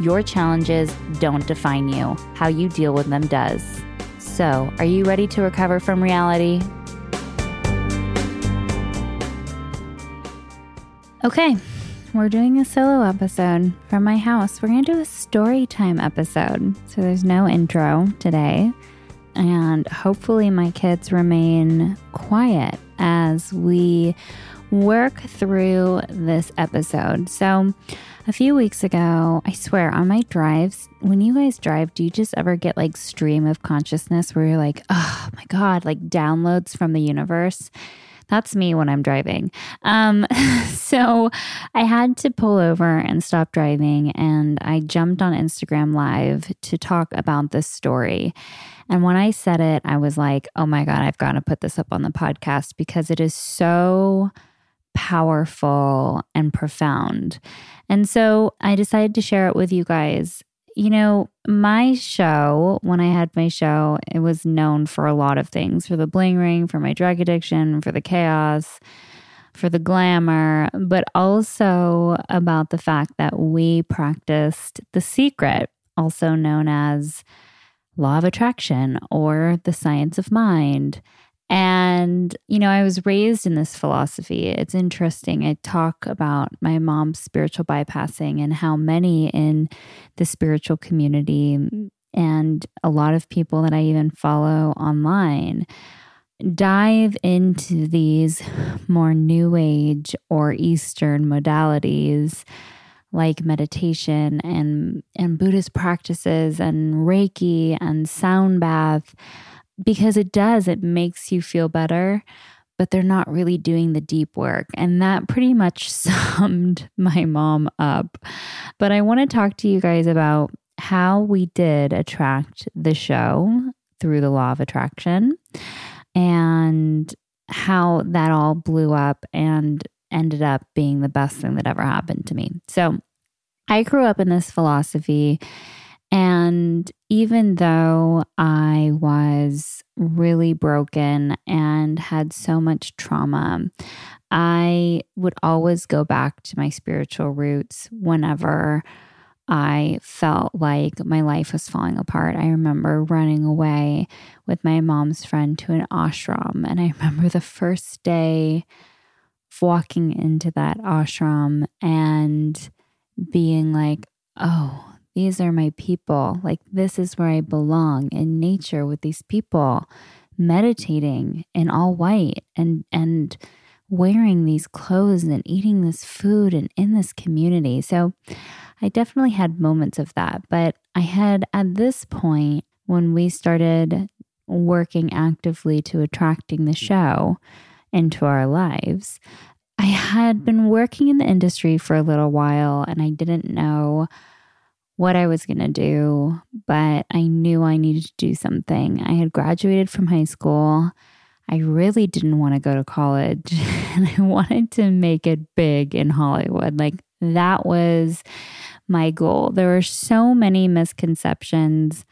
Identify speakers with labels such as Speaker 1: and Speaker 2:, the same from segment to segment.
Speaker 1: Your challenges don't define you, how you deal with them does. So, are you ready to recover from reality? Okay, we're doing a solo episode from my house. We're going to do a story time episode. So there's no intro today. And hopefully, my kids remain quiet as we work through this episode. So, a few weeks ago, I swear on my drives, when you guys drive, do you just ever get like stream of consciousness where you're like, oh my God, like downloads from the universe? That's me when I'm driving. Um, so I had to pull over and stop driving, and I jumped on Instagram Live to talk about this story. And when I said it, I was like, oh my God, I've got to put this up on the podcast because it is so powerful and profound. And so I decided to share it with you guys you know, my show, when I had my show, it was known for a lot of things for the bling ring, for my drug addiction, for the chaos, for the glamour, but also about the fact that we practiced the secret, also known as law of attraction or the science of mind. And, you know, I was raised in this philosophy. It's interesting. I talk about my mom's spiritual bypassing and how many in the spiritual community and a lot of people that I even follow online dive into these more new age or Eastern modalities like meditation and, and Buddhist practices and Reiki and sound bath because it does, it makes you feel better, but they're not really doing the deep work. And that pretty much summed my mom up. But I want to talk to you guys about how we did attract the show through the law of attraction and how that all blew up and ended up being the best thing that ever happened to me. So, I grew up in this philosophy and even though I was really broken and had so much trauma, I would always go back to my spiritual roots whenever I felt like my life was falling apart. I remember running away with my mom's friend to an ashram. And I remember the first day walking into that ashram and being like, oh, these are my people. Like, this is where I belong in nature with these people, meditating in all white and, and, wearing these clothes and eating this food and in this community. So I definitely had moments of that. But I had at this point, when we started working actively to attracting the show into our lives, I had been working in the industry for a little while and I didn't know what I was going to do, but I knew I needed to do something. I had graduated from high school. I really didn't want to go to college and I wanted to make it big in Hollywood. Like that was my goal. There were so many misconceptions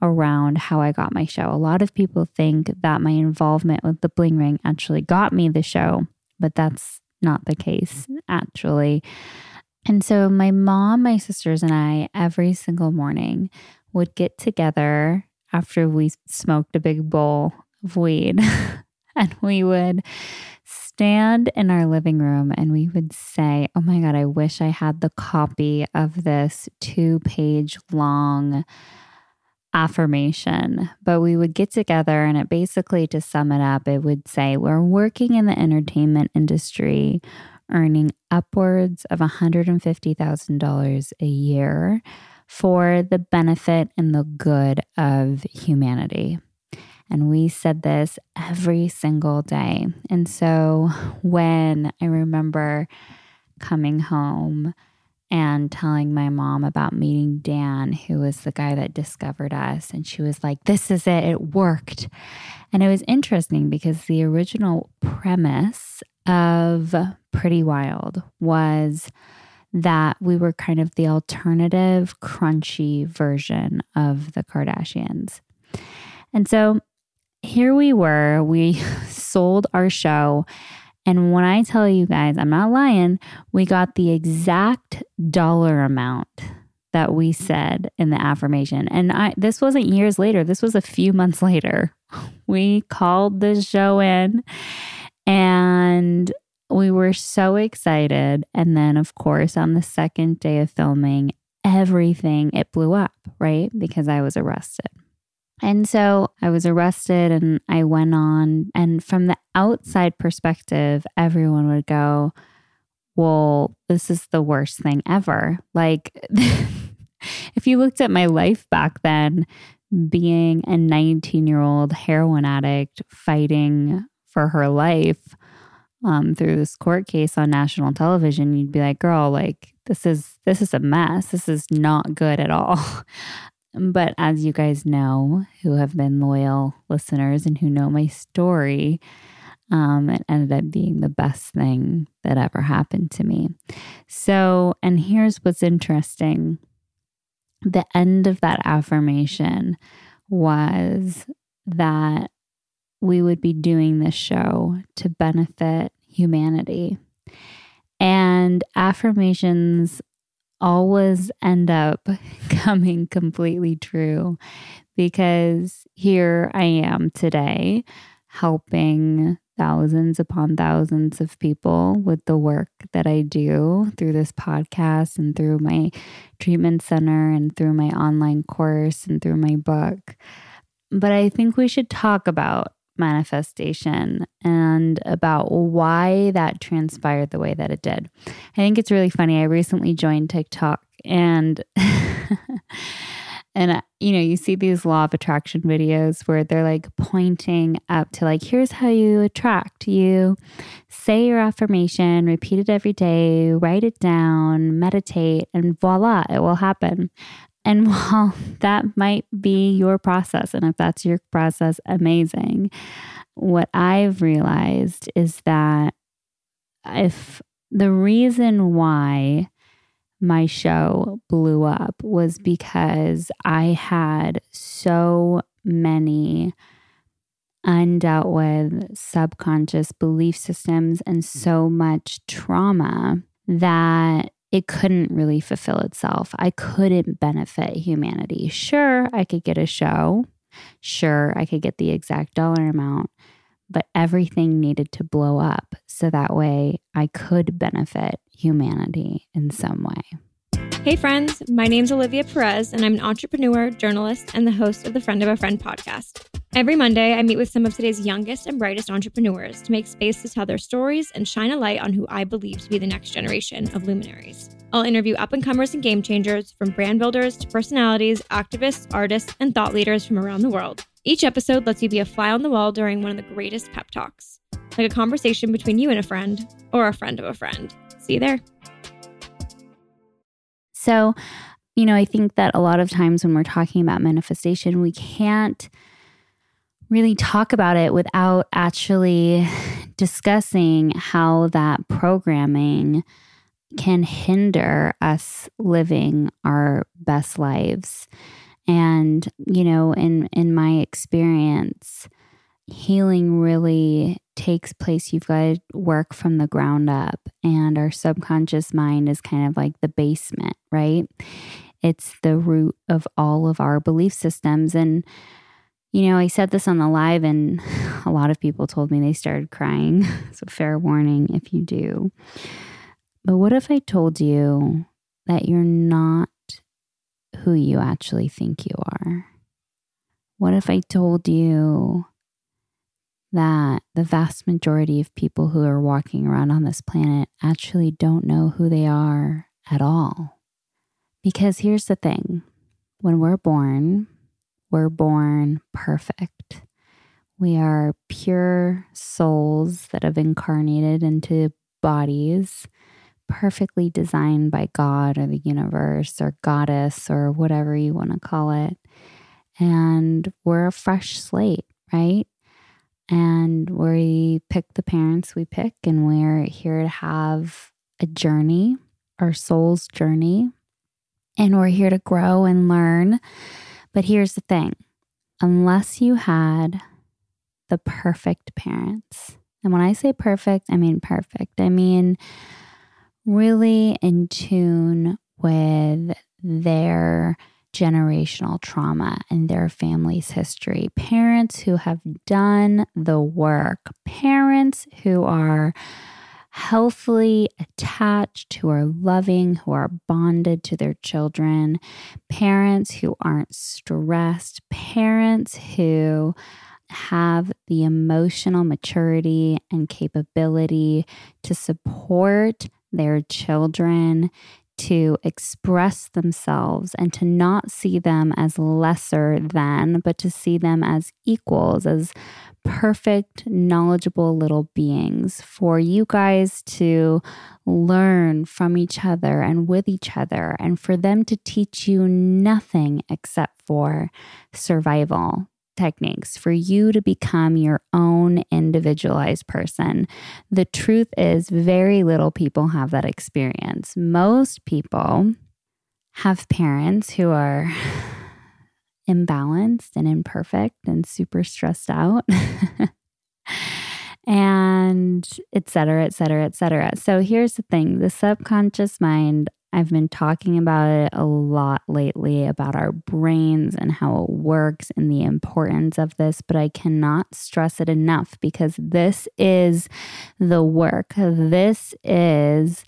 Speaker 1: around how I got my show. A lot of people think that my involvement with the Bling Ring actually got me the show, but that's not the case, actually. And so my mom, my sisters, and I every single morning would get together after we smoked a big bowl of weed and we would stand in our living room and we would say, Oh my God, I wish I had the copy of this two page long affirmation. But we would get together and it basically, to sum it up, it would say, We're working in the entertainment industry earning upwards of $150,000 a year for the benefit and the good of humanity. And we said this every single day. And so when I remember coming home and telling my mom about meeting Dan, who was the guy that discovered us. And she was like, This is it, it worked. And it was interesting because the original premise of Pretty Wild was that we were kind of the alternative, crunchy version of the Kardashians. And so here we were, we sold our show and when I tell you guys, I'm not lying, we got the exact dollar amount that we said in the affirmation. And I this wasn't years later, this was a few months later. We called the show in and we were so excited. And then of course, on the second day of filming, everything it blew up, right? Because I was arrested. And so I was arrested and I went on. And from the outside perspective, everyone would go, Well, this is the worst thing ever. Like, if you looked at my life back then, being a 19 year old heroin addict fighting for her life um, through this court case on national television, you'd be like, girl, like, this is this is a mess. This is not good at all. But as you guys know, who have been loyal listeners and who know my story, um, it ended up being the best thing that ever happened to me. So, and here's what's interesting the end of that affirmation was that we would be doing this show to benefit humanity. And affirmations always end up coming completely true because here I am today helping thousands upon thousands of people with the work that I do through this podcast and through my treatment center and through my online course and through my book. But I think we should talk about manifestation and about why that transpired the way that it did. I think it's really funny. I recently joined TikTok and and uh, you know, you see these law of attraction videos where they're like pointing up to like here's how you attract. You say your affirmation, repeat it every day, write it down, meditate and voila, it will happen. And while that might be your process, and if that's your process, amazing, what I've realized is that if the reason why my show blew up was because I had so many undealt with subconscious belief systems and so much trauma that it couldn't really fulfill itself. I couldn't benefit humanity. Sure, I could get a show. Sure, I could get the exact dollar amount, but everything needed to blow up so that way I could benefit humanity in some way.
Speaker 2: Hey, friends, my name's Olivia Perez, and I'm an entrepreneur, journalist, and the host of the Friend of a Friend podcast. Every Monday, I meet with some of today's youngest and brightest entrepreneurs to make space to tell their stories and shine a light on who I believe to be the next generation of luminaries. I'll interview up and comers and game changers, from brand builders to personalities, activists, artists, and thought leaders from around the world. Each episode lets you be a fly on the wall during one of the greatest pep talks, like a conversation between you and a friend, or a friend of a friend. See you there.
Speaker 1: So, you know, I think that a lot of times when we're talking about manifestation, we can't really talk about it without actually discussing how that programming can hinder us living our best lives. And, you know, in in my experience, healing really takes place, you've got to work from the ground up. And our subconscious mind is kind of like the basement, right? It's the root of all of our belief systems. And, you know, I said this on the live, and a lot of people told me they started crying. so, fair warning if you do. But what if I told you that you're not who you actually think you are? What if I told you that the vast majority of people who are walking around on this planet actually don't know who they are at all. Because here's the thing when we're born, we're born perfect. We are pure souls that have incarnated into bodies, perfectly designed by God or the universe or goddess or whatever you want to call it. And we're a fresh slate, right? And we pick the parents we pick, and we're here to have a journey, our soul's journey. And we're here to grow and learn. But here's the thing unless you had the perfect parents, and when I say perfect, I mean perfect. I mean really in tune with their generational trauma and their family's history. Parents who have done the work, parents who are healthily attached, who are loving, who are bonded to their children, parents who aren't stressed, parents who have the emotional maturity and capability to support their children to express themselves and to not see them as lesser than, but to see them as equals, as perfect, knowledgeable little beings, for you guys to learn from each other and with each other, and for them to teach you nothing except for survival techniques for you to become your own individualized person. The truth is, very little people have that experience. Most people have parents who are imbalanced and imperfect and super stressed out. and et cetera, et cetera, et cetera. So here's the thing the subconscious mind I've been talking about it a lot lately about our brains and how it works and the importance of this, but I cannot stress it enough because this is the work. This is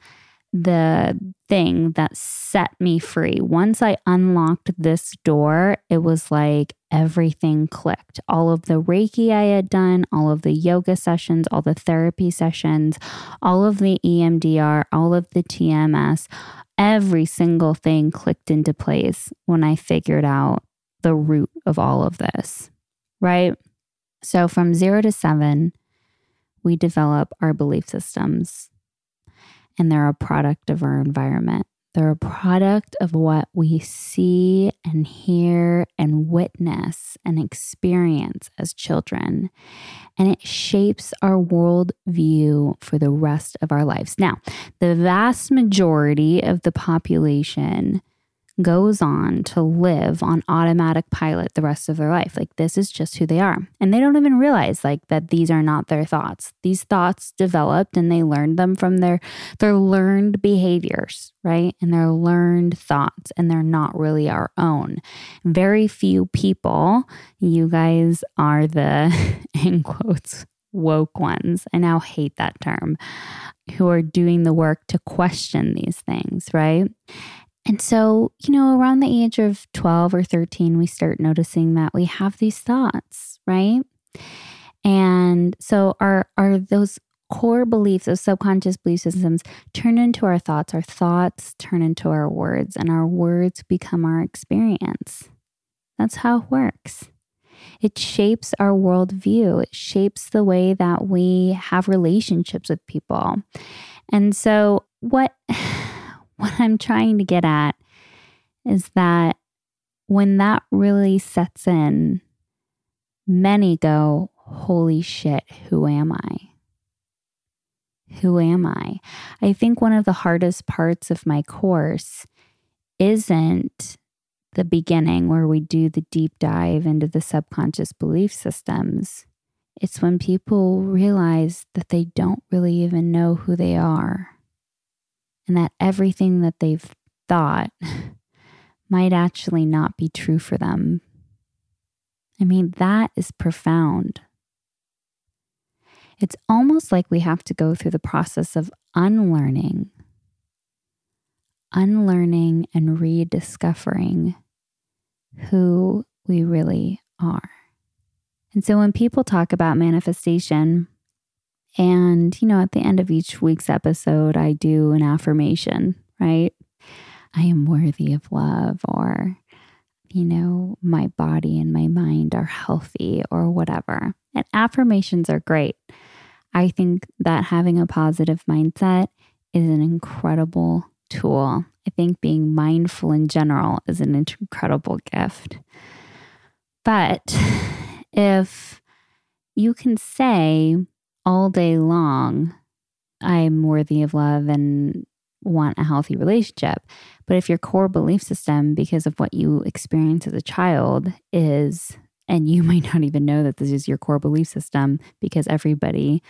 Speaker 1: the thing that set me free. Once I unlocked this door, it was like everything clicked. All of the Reiki I had done, all of the yoga sessions, all the therapy sessions, all of the EMDR, all of the TMS, every single thing clicked into place when I figured out the root of all of this, right? So from zero to seven, we develop our belief systems and they're a product of our environment. They're a product of what we see and hear and witness and experience as children. And it shapes our worldview for the rest of our lives. Now, the vast majority of the population goes on to live on automatic pilot the rest of their life. Like this is just who they are. And they don't even realize like that these are not their thoughts. These thoughts developed and they learned them from their their learned behaviors, right? And their learned thoughts and they're not really our own. Very few people, you guys are the in quotes woke ones. I now hate that term, who are doing the work to question these things, right? And so, you know, around the age of 12 or 13, we start noticing that we have these thoughts, right? And so our are those core beliefs, those subconscious belief systems turn into our thoughts, our thoughts turn into our words, and our words become our experience. That's how it works. It shapes our worldview. It shapes the way that we have relationships with people. And so, what what I'm trying to get at is that when that really sets in, many go, Holy shit, who am I? Who am I? I think one of the hardest parts of my course isn't the beginning where we do the deep dive into the subconscious belief systems. It's when people realize that they don't really even know who they are and that everything that they've thought might actually not be true for them. I mean, that is profound. It's almost like we have to go through the process of unlearning, unlearning and rediscovering who we really are. And so when people talk about manifestation, and, you know, at the end of each week's episode, I do an affirmation, right? I am worthy of love, or, you know, my body and my mind are healthy, or whatever. And affirmations are great. I think that having a positive mindset is an incredible tool. I think being mindful in general is an incredible gift. But if you can say all day long, I'm worthy of love and want a healthy relationship. But if your core belief system, because of what you experience as a child, is, and you might not even know that this is your core belief system because everybody,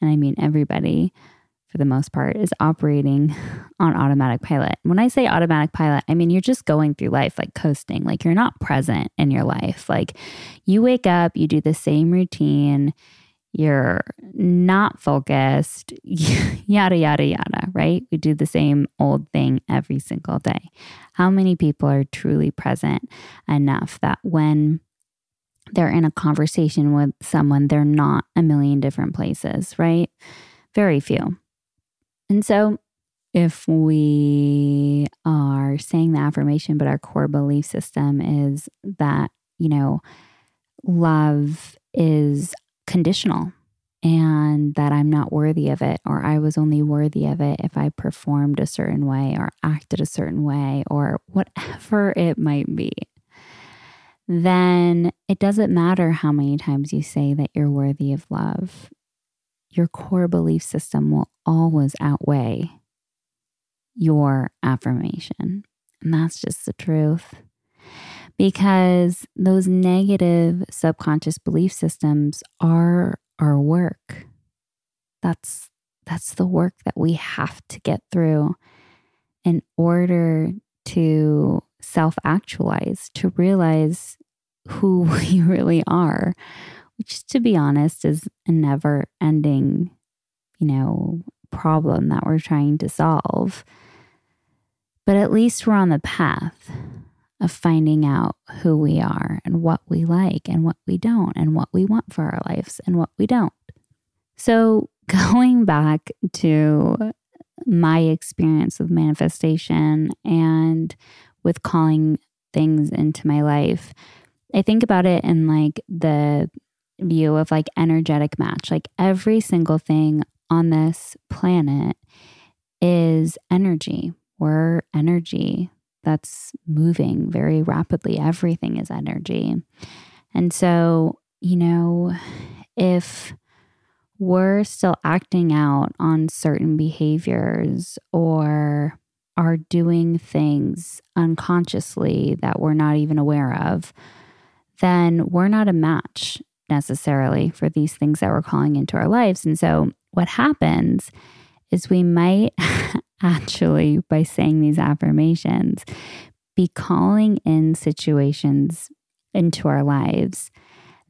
Speaker 1: and I mean everybody, for the most part, is operating on automatic pilot. When I say automatic pilot, I mean you're just going through life like coasting, like you're not present in your life. Like you wake up, you do the same routine, you're not focused, yada, yada, yada, right? We do the same old thing every single day. How many people are truly present enough that when they're in a conversation with someone, they're not a million different places, right? Very few. And so, if we are saying the affirmation, but our core belief system is that, you know, love is conditional and that I'm not worthy of it, or I was only worthy of it if I performed a certain way or acted a certain way, or whatever it might be, then it doesn't matter how many times you say that you're worthy of love. Your core belief system will always outweigh your affirmation. And that's just the truth because those negative subconscious belief systems are our work. That's that's the work that we have to get through in order to self-actualize, to realize who we really are, which to be honest is a never-ending, you know, problem that we're trying to solve. But at least we're on the path of finding out who we are and what we like and what we don't, and what we want for our lives and what we don't. So, going back to my experience with manifestation and with calling things into my life, I think about it in like the view of like energetic match. Like every single thing on this planet is energy. We're energy that's moving very rapidly. Everything is energy. And so, you know, if we're still acting out on certain behaviors or are doing things unconsciously that we're not even aware of, then we're not a match necessarily for these things that we're calling into our lives. And so, what happens is we might actually, by saying these affirmations, be calling in situations into our lives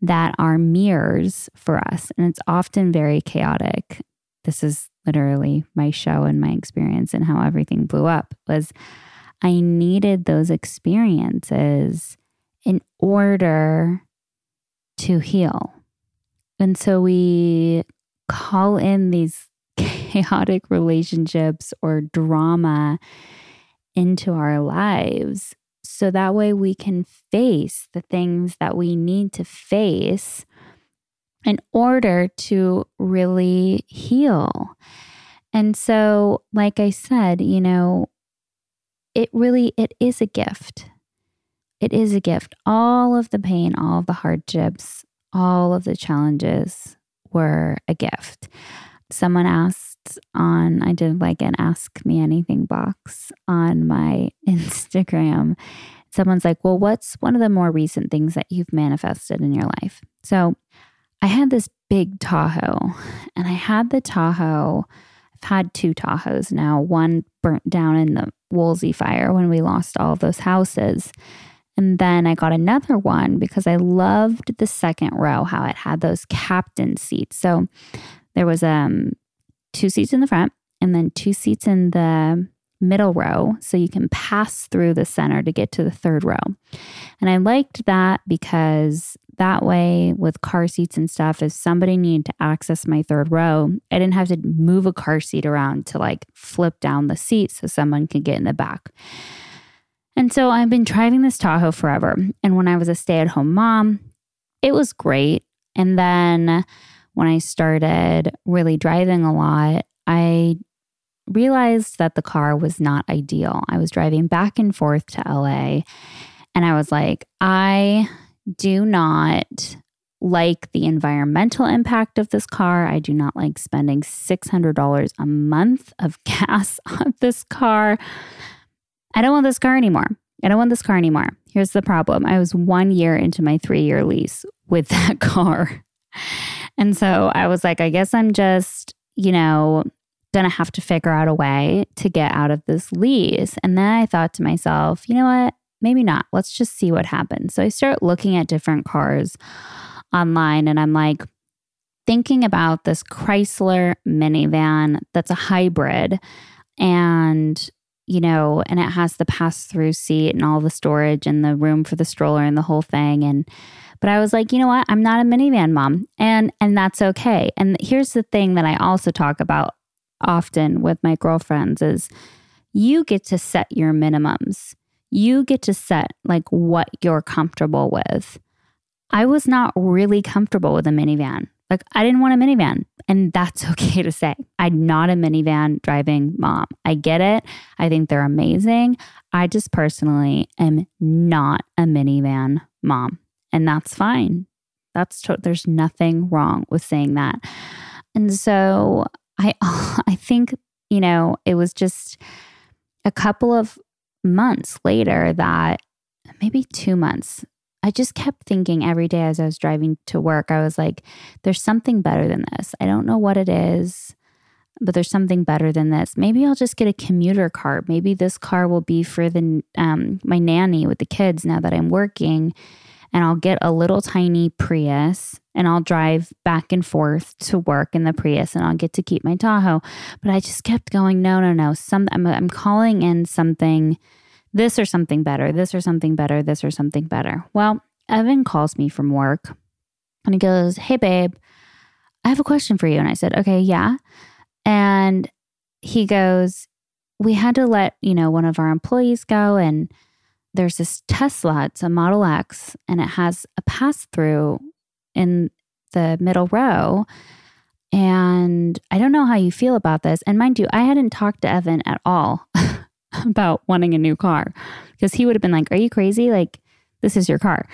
Speaker 1: that are mirrors for us. And it's often very chaotic. This is literally my show and my experience and how everything blew up was I needed those experiences in order to heal. And so we call in these chaotic relationships or drama into our lives. So that way we can face the things that we need to face in order to really heal. And so like I said, you know, it really it is a gift. It is a gift. All of the pain, all of the hardships, all of the challenges were a gift. Someone asked on, I did like an ask me anything box on my Instagram. Someone's like, Well, what's one of the more recent things that you've manifested in your life? So I had this big Tahoe, and I had the Tahoe. I've had two Tahoes now. One burnt down in the Woolsey fire when we lost all of those houses. And then I got another one because I loved the second row, how it had those captain seats. So there was um two seats in the front and then two seats in the middle row so you can pass through the center to get to the third row. And I liked that because that way, with car seats and stuff, if somebody needed to access my third row, I didn't have to move a car seat around to like flip down the seat so someone could get in the back. And so I've been driving this Tahoe forever. And when I was a stay at home mom, it was great. And then when I started really driving a lot, I realized that the car was not ideal. I was driving back and forth to LA and I was like, I do not like the environmental impact of this car. I do not like spending $600 a month of gas on this car. I don't want this car anymore. I don't want this car anymore. Here's the problem I was one year into my three year lease with that car. And so I was like, I guess I'm just, you know, gonna have to figure out a way to get out of this lease. And then I thought to myself, you know what? Maybe not. Let's just see what happens. So I start looking at different cars online and I'm like thinking about this Chrysler minivan that's a hybrid and you know, and it has the pass through seat and all the storage and the room for the stroller and the whole thing. And, but I was like, you know what? I'm not a minivan mom and, and that's okay. And here's the thing that I also talk about often with my girlfriends is you get to set your minimums. You get to set like what you're comfortable with. I was not really comfortable with a minivan. Like, I didn't want a minivan. And that's okay to say. I'm not a minivan driving mom. I get it. I think they're amazing. I just personally am not a minivan mom. And that's fine. That's to- there's nothing wrong with saying that. And so I I think, you know, it was just a couple of months later that maybe 2 months I just kept thinking every day as I was driving to work, I was like, there's something better than this. I don't know what it is, but there's something better than this. Maybe I'll just get a commuter car. Maybe this car will be for the um, my nanny with the kids now that I'm working. And I'll get a little tiny Prius and I'll drive back and forth to work in the Prius and I'll get to keep my Tahoe. But I just kept going, no, no, no. Some I'm, I'm calling in something this or something better, this or something better, this or something better. Well, Evan calls me from work and he goes, Hey, babe, I have a question for you. And I said, Okay, yeah. And he goes, We had to let, you know, one of our employees go. And there's this Tesla, it's a Model X, and it has a pass through in the middle row. And I don't know how you feel about this. And mind you, I hadn't talked to Evan at all about wanting a new car because he would have been like, Are you crazy? Like, this is your car.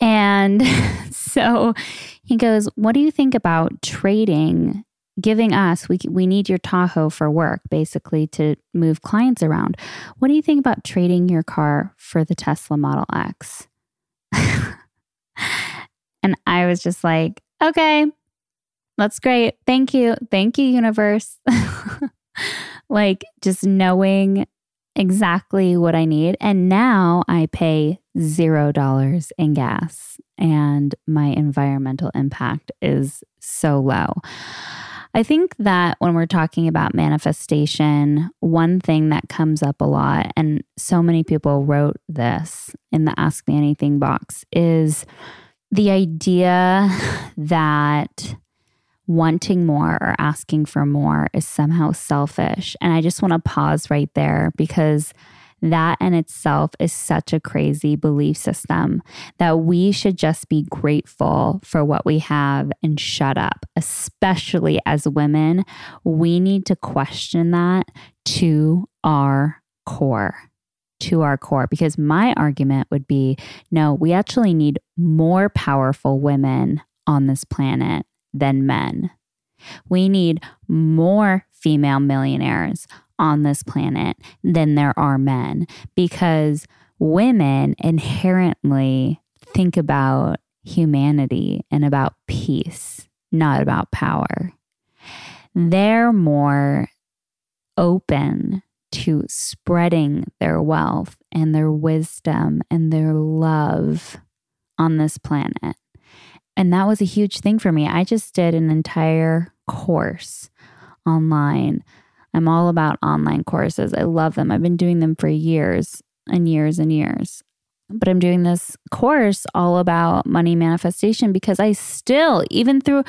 Speaker 1: And so he goes, What do you think about trading? Giving us, we, we need your Tahoe for work, basically to move clients around. What do you think about trading your car for the Tesla Model X? and I was just like, okay, that's great. Thank you. Thank you, universe. like just knowing exactly what I need. And now I pay zero dollars in gas, and my environmental impact is so low. I think that when we're talking about manifestation, one thing that comes up a lot, and so many people wrote this in the Ask Me Anything box, is the idea that wanting more or asking for more is somehow selfish. And I just want to pause right there because that in itself is such a crazy belief system that we should just be grateful for what we have and shut up. Especially as women, we need to question that to our core. To our core, because my argument would be no, we actually need more powerful women on this planet than men. We need more female millionaires on this planet than there are men because women inherently think about humanity and about peace, not about power. They're more open to spreading their wealth and their wisdom and their love on this planet. And that was a huge thing for me. I just did an entire course online. I'm all about online courses. I love them. I've been doing them for years and years and years. But I'm doing this course all about money manifestation because I still, even through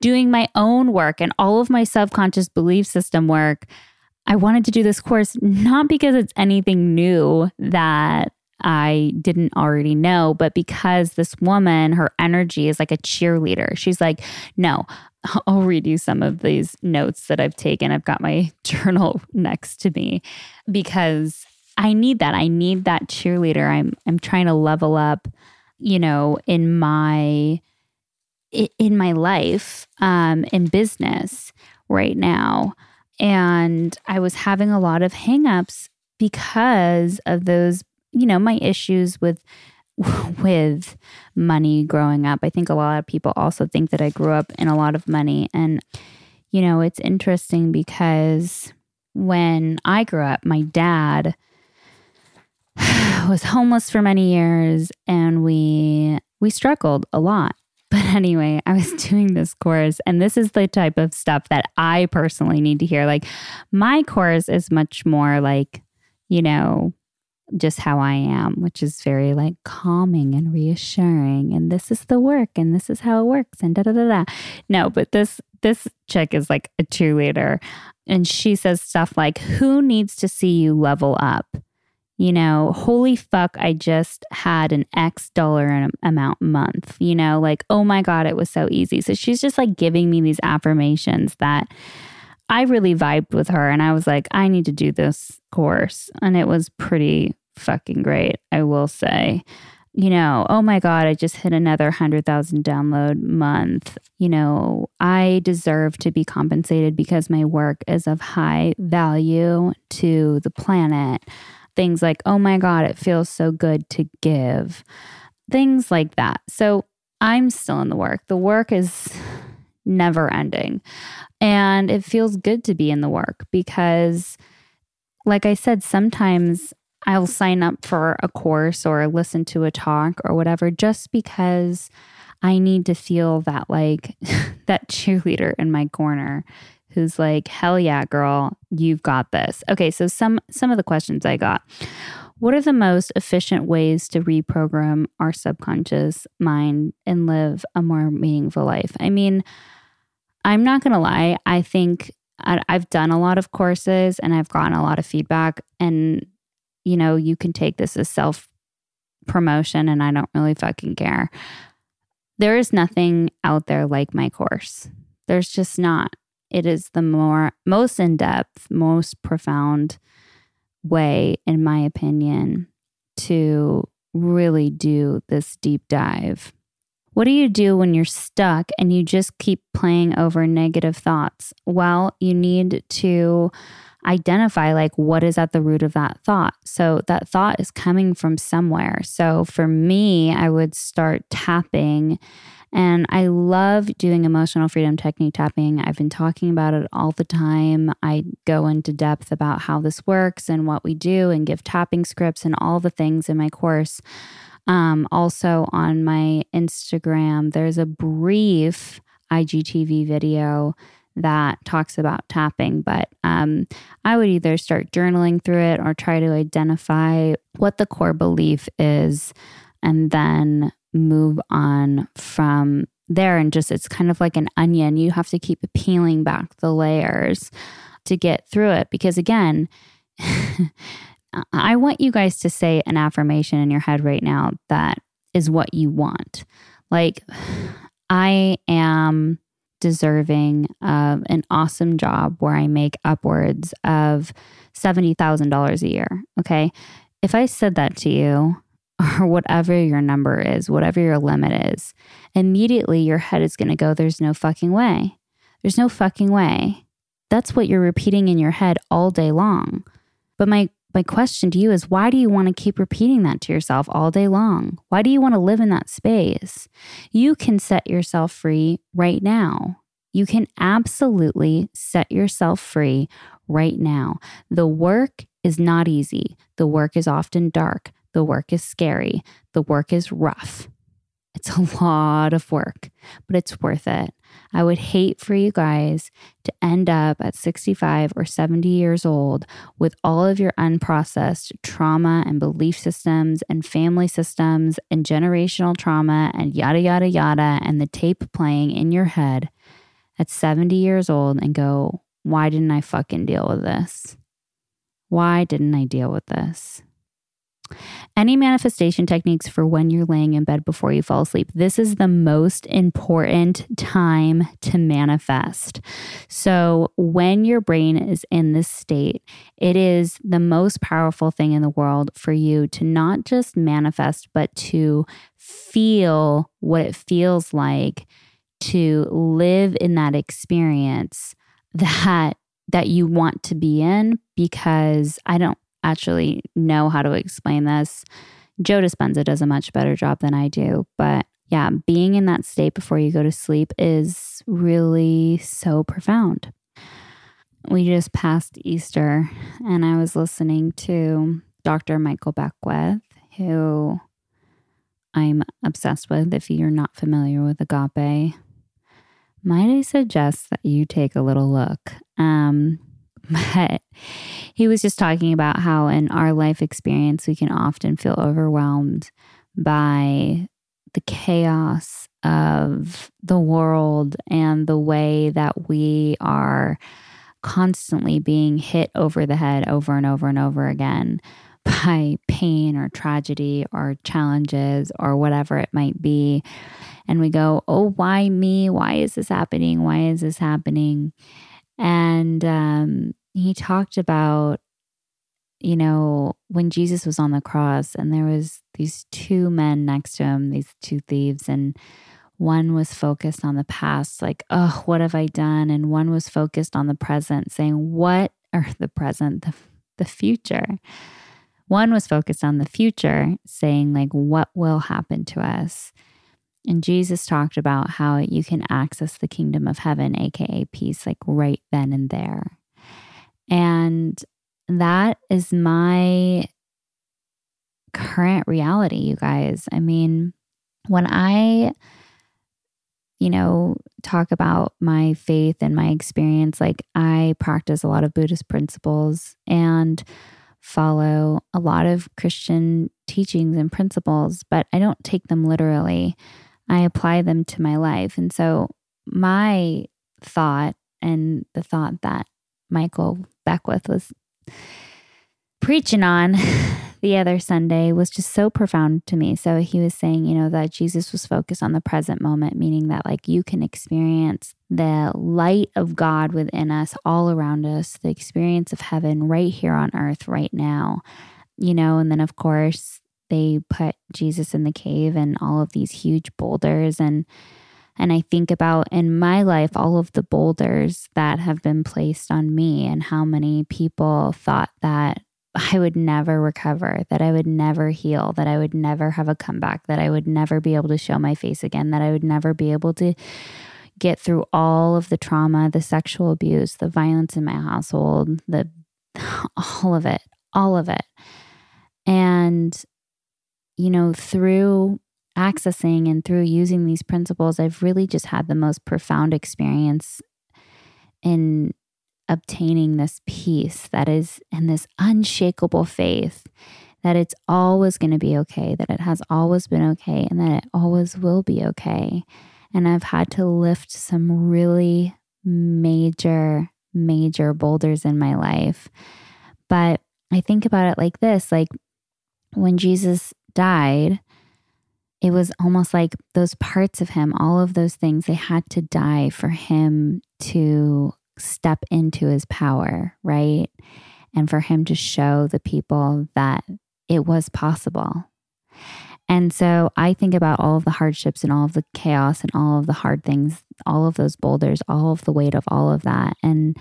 Speaker 1: doing my own work and all of my subconscious belief system work, I wanted to do this course not because it's anything new that I didn't already know. But because this woman, her energy is like a cheerleader, she's like, no, I'll read you some of these notes that I've taken. I've got my journal next to me because I need that. I need that cheerleader. I'm I'm trying to level up, you know, in my in my life, um, in business right now. And I was having a lot of hangups because of those, you know, my issues with with money growing up. I think a lot of people also think that I grew up in a lot of money. And, you know, it's interesting because when I grew up, my dad was homeless for many years and we we struggled a lot. But anyway, I was doing this course and this is the type of stuff that I personally need to hear. Like my course is much more like, you know, just how I am, which is very like calming and reassuring. And this is the work and this is how it works and da da da da. No, but this this chick is like a cheerleader and she says stuff like, Who needs to see you level up? You know, holy fuck, I just had an X dollar amount month, you know, like, oh my God, it was so easy. So she's just like giving me these affirmations that I really vibed with her. And I was like, I need to do this course. And it was pretty fucking great, I will say. You know, oh my God, I just hit another 100,000 download month. You know, I deserve to be compensated because my work is of high value to the planet. Things like, oh my God, it feels so good to give. Things like that. So I'm still in the work. The work is never ending. And it feels good to be in the work because, like I said, sometimes I'll sign up for a course or listen to a talk or whatever just because I need to feel that like that cheerleader in my corner who's like hell yeah girl you've got this. Okay, so some some of the questions I got. What are the most efficient ways to reprogram our subconscious mind and live a more meaningful life? I mean, I'm not going to lie, I think I've done a lot of courses and I've gotten a lot of feedback and you know, you can take this as self promotion and I don't really fucking care. There is nothing out there like my course. There's just not. It is the more most in-depth, most profound way in my opinion to really do this deep dive. What do you do when you're stuck and you just keep playing over negative thoughts? Well, you need to identify like what is at the root of that thought. So that thought is coming from somewhere. So for me, I would start tapping. And I love doing emotional freedom technique tapping. I've been talking about it all the time. I go into depth about how this works and what we do and give tapping scripts and all the things in my course. Um, also on my Instagram, there's a brief IGTV video that talks about tapping. But um, I would either start journaling through it or try to identify what the core belief is and then move on from there. And just it's kind of like an onion. You have to keep peeling back the layers to get through it. Because again, I want you guys to say an affirmation in your head right now that is what you want. Like, I am deserving of an awesome job where I make upwards of $70,000 a year. Okay. If I said that to you, or whatever your number is, whatever your limit is, immediately your head is going to go, There's no fucking way. There's no fucking way. That's what you're repeating in your head all day long. But my my question to you is why do you want to keep repeating that to yourself all day long? Why do you want to live in that space? You can set yourself free right now. You can absolutely set yourself free right now. The work is not easy. The work is often dark. The work is scary. The work is rough. It's a lot of work, but it's worth it. I would hate for you guys to end up at 65 or 70 years old with all of your unprocessed trauma and belief systems and family systems and generational trauma and yada, yada, yada, and the tape playing in your head at 70 years old and go, why didn't I fucking deal with this? Why didn't I deal with this? Any manifestation techniques for when you're laying in bed before you fall asleep. This is the most important time to manifest. So, when your brain is in this state, it is the most powerful thing in the world for you to not just manifest, but to feel what it feels like to live in that experience that that you want to be in because I don't actually know how to explain this. Joe Dispenza does a much better job than I do. But yeah, being in that state before you go to sleep is really so profound. We just passed Easter and I was listening to Dr. Michael Beckwith, who I'm obsessed with. If you're not familiar with agape, might I suggest that you take a little look? Um, but he was just talking about how in our life experience, we can often feel overwhelmed by the chaos of the world and the way that we are constantly being hit over the head over and over and over again by pain or tragedy or challenges or whatever it might be. And we go, oh, why me? Why is this happening? Why is this happening? And um, he talked about you know when jesus was on the cross and there was these two men next to him these two thieves and one was focused on the past like oh what have i done? And one was focused on the present saying what or the present the, the future? One was focused on the future saying like what will happen to us and jesus talked about how you can access the kingdom of heaven aka peace like right then and there and that is my current reality, you guys. I mean, when I, you know, talk about my faith and my experience, like I practice a lot of Buddhist principles and follow a lot of Christian teachings and principles, but I don't take them literally. I apply them to my life. And so my thought and the thought that Michael Beckwith was preaching on the other Sunday was just so profound to me. So he was saying, you know, that Jesus was focused on the present moment, meaning that like you can experience the light of God within us, all around us, the experience of heaven right here on earth, right now, you know, and then of course they put Jesus in the cave and all of these huge boulders and and I think about in my life all of the boulders that have been placed on me and how many people thought that I would never recover, that I would never heal, that I would never have a comeback, that I would never be able to show my face again, that I would never be able to get through all of the trauma, the sexual abuse, the violence in my household, the all of it, all of it. And you know, through accessing and through using these principles, I've really just had the most profound experience in obtaining this peace that is in this unshakable faith that it's always going to be okay, that it has always been okay, and that it always will be okay. And I've had to lift some really major, major boulders in my life. But I think about it like this like when Jesus died, it was almost like those parts of him, all of those things, they had to die for him to step into his power, right? And for him to show the people that it was possible. And so I think about all of the hardships and all of the chaos and all of the hard things, all of those boulders, all of the weight of all of that. And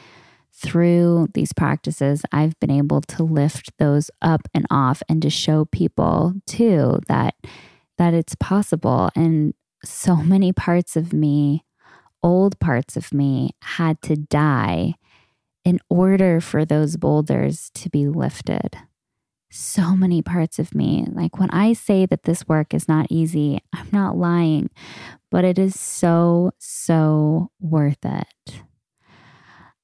Speaker 1: through these practices, I've been able to lift those up and off and to show people too that that it's possible. And so many parts of me, old parts of me, had to die in order for those boulders to be lifted. So many parts of me. Like when I say that this work is not easy, I'm not lying, but it is so, so worth it.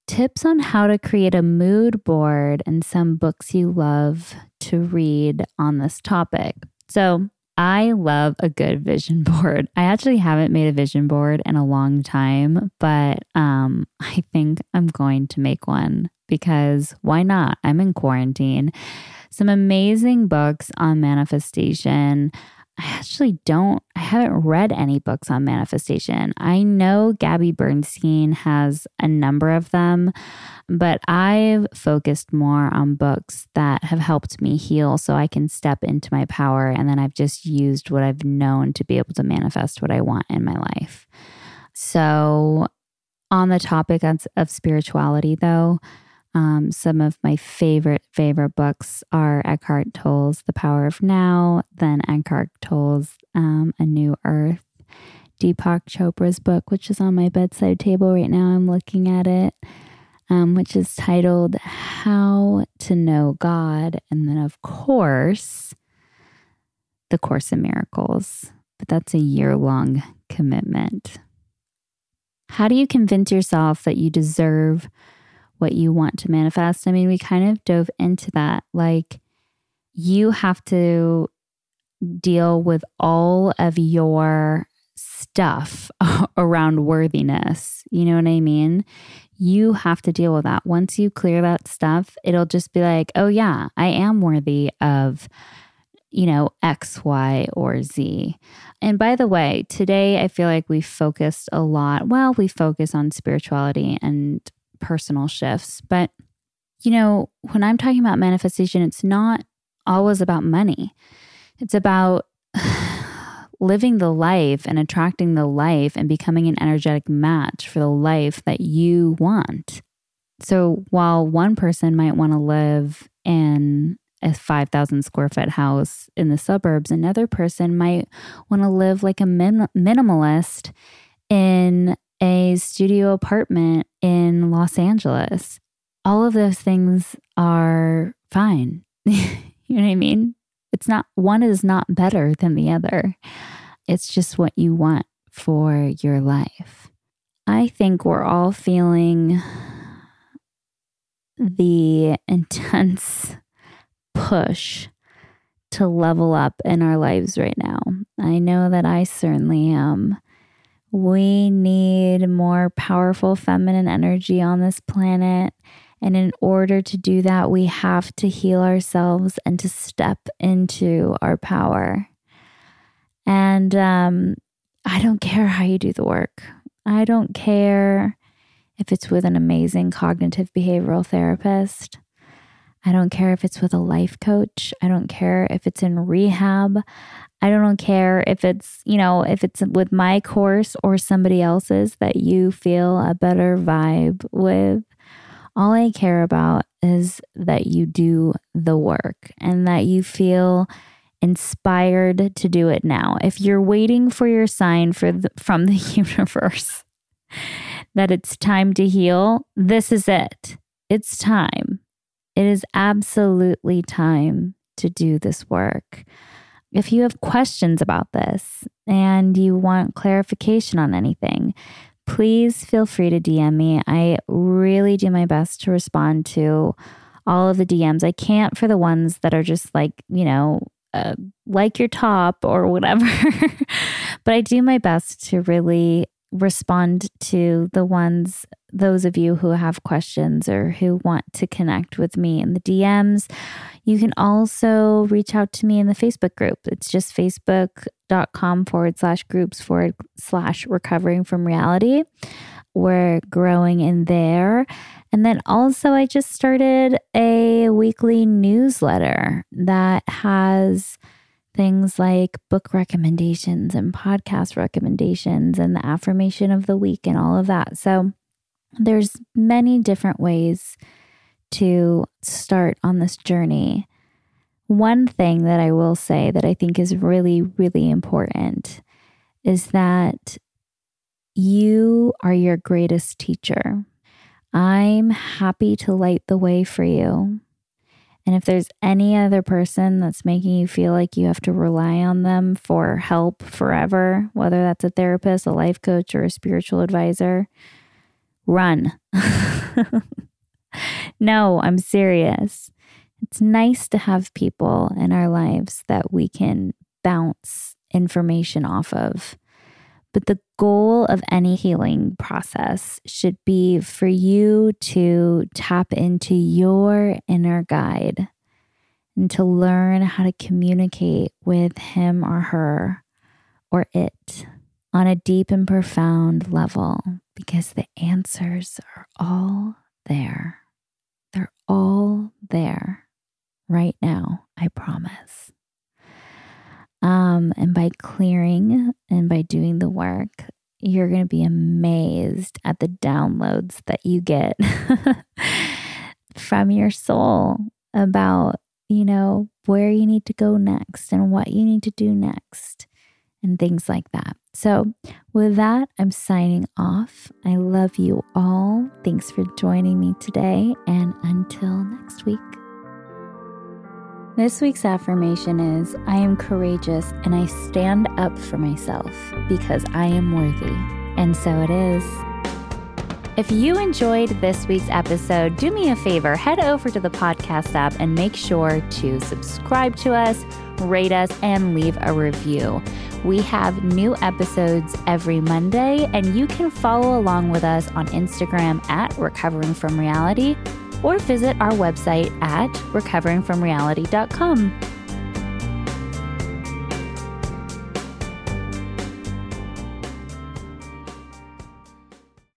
Speaker 1: Tips on how to create a mood board and some books you love to read on this topic. So, I love a good vision board. I actually haven't made a vision board in a long time, but um, I think I'm going to make one because why not? I'm in quarantine. some amazing books on manifestation. I actually don't, I haven't read any books on manifestation. I know Gabby Bernstein has a number of them, but I've focused more on books that have helped me heal so I can step into my power. And then I've just used what I've known to be able to manifest what I want in my life. So, on the topic of, spirituality, though, um, some of my favorite, favorite books are Eckhart Tolle's The Power of Now, then Eckhart Tolle's um, A New Earth, Deepak Chopra's book, which is on my bedside table right now. I'm looking at it, um, which is titled How to Know God. And then, of course, The Course in Miracles. But that's a year long commitment. How do you convince yourself that you deserve? What you want to manifest. I mean, we kind of dove into that. Like, you have to deal with all of your stuff around worthiness. You know what I mean? You have to deal with that. Once you clear that stuff, it'll just be like, oh, yeah, I am worthy of, you know, X, Y, or Z. And by the way, today I feel like we focused a lot. Well, we focus on spirituality and personal shifts. But, you know, when I'm talking about manifestation, it's not always about money, it's about living the life and attracting the life and becoming an energetic match for the life that you want. So while one person might want to live in a 5,000 square foot house in the suburbs, another person might want to live like a min- minimalist in a studio apartment in Los Angeles. All of those things are fine. you know what I mean? It's not, one is not better than the other. It's just what you want for your life. I think we're all feeling the intense push to level up in our lives right now. I know that I certainly am. We need more powerful feminine energy on this planet. And in order to do that, we have to heal ourselves and to step into our power. And um, I don't care how you do the work. I don't care if it's with an amazing cognitive behavioral therapist. I don't care if it's with a life coach. I don't care if it's in rehab. I don't care if it's, you know, if it's with my course or somebody else's that you feel a better vibe with. All I care about is that you do the work and that you feel inspired to do it now. If you're waiting for your sign for the, from the universe that it's time to heal, this is it. It's time. It is absolutely time to do this work. If you have questions about this and you want clarification on anything, please feel free to DM me. I really do my best to respond to all of the DMs. I can't for the ones that are just like, you know, uh, like your top or whatever. but I do my best to really respond to the ones, those of you who have questions or who want to connect with me in the DMs. You can also reach out to me in the Facebook group. It's just facebook.com forward slash groups forward slash recovering from reality. We're growing in there. And then also, I just started a weekly newsletter that has things like book recommendations and podcast recommendations and the affirmation of the week and all of that. So there's many different ways to start on this journey. One thing that I will say that I think is really, really important is that you are your greatest teacher. I'm happy to light the way for you. And if there's any other person that's making you feel like you have to rely on them for help forever, whether that's a therapist, a life coach, or a spiritual advisor, run. no, I'm serious. It's nice to have people in our lives that we can bounce information off of. But the goal of any healing process should be for you to tap into your inner guide and to learn how to communicate with him or her or it on a deep and profound level because the answers are all there. They're all there right now, I promise. Um, and by clearing and by doing the work, you're going to be amazed at the downloads that you get from your soul about, you know, where you need to go next and what you need to do next and things like that. So, with that, I'm signing off. I love you all. Thanks for joining me today. And until next week. This week's affirmation is I am courageous and I stand up for myself because I am worthy. And so it is. If you enjoyed this week's episode, do me a favor head over to the podcast app and make sure to subscribe to us, rate us, and leave a review. We have new episodes every Monday, and you can follow along with us on Instagram at Recovering From Reality or visit our website at recoveringfromreality.com.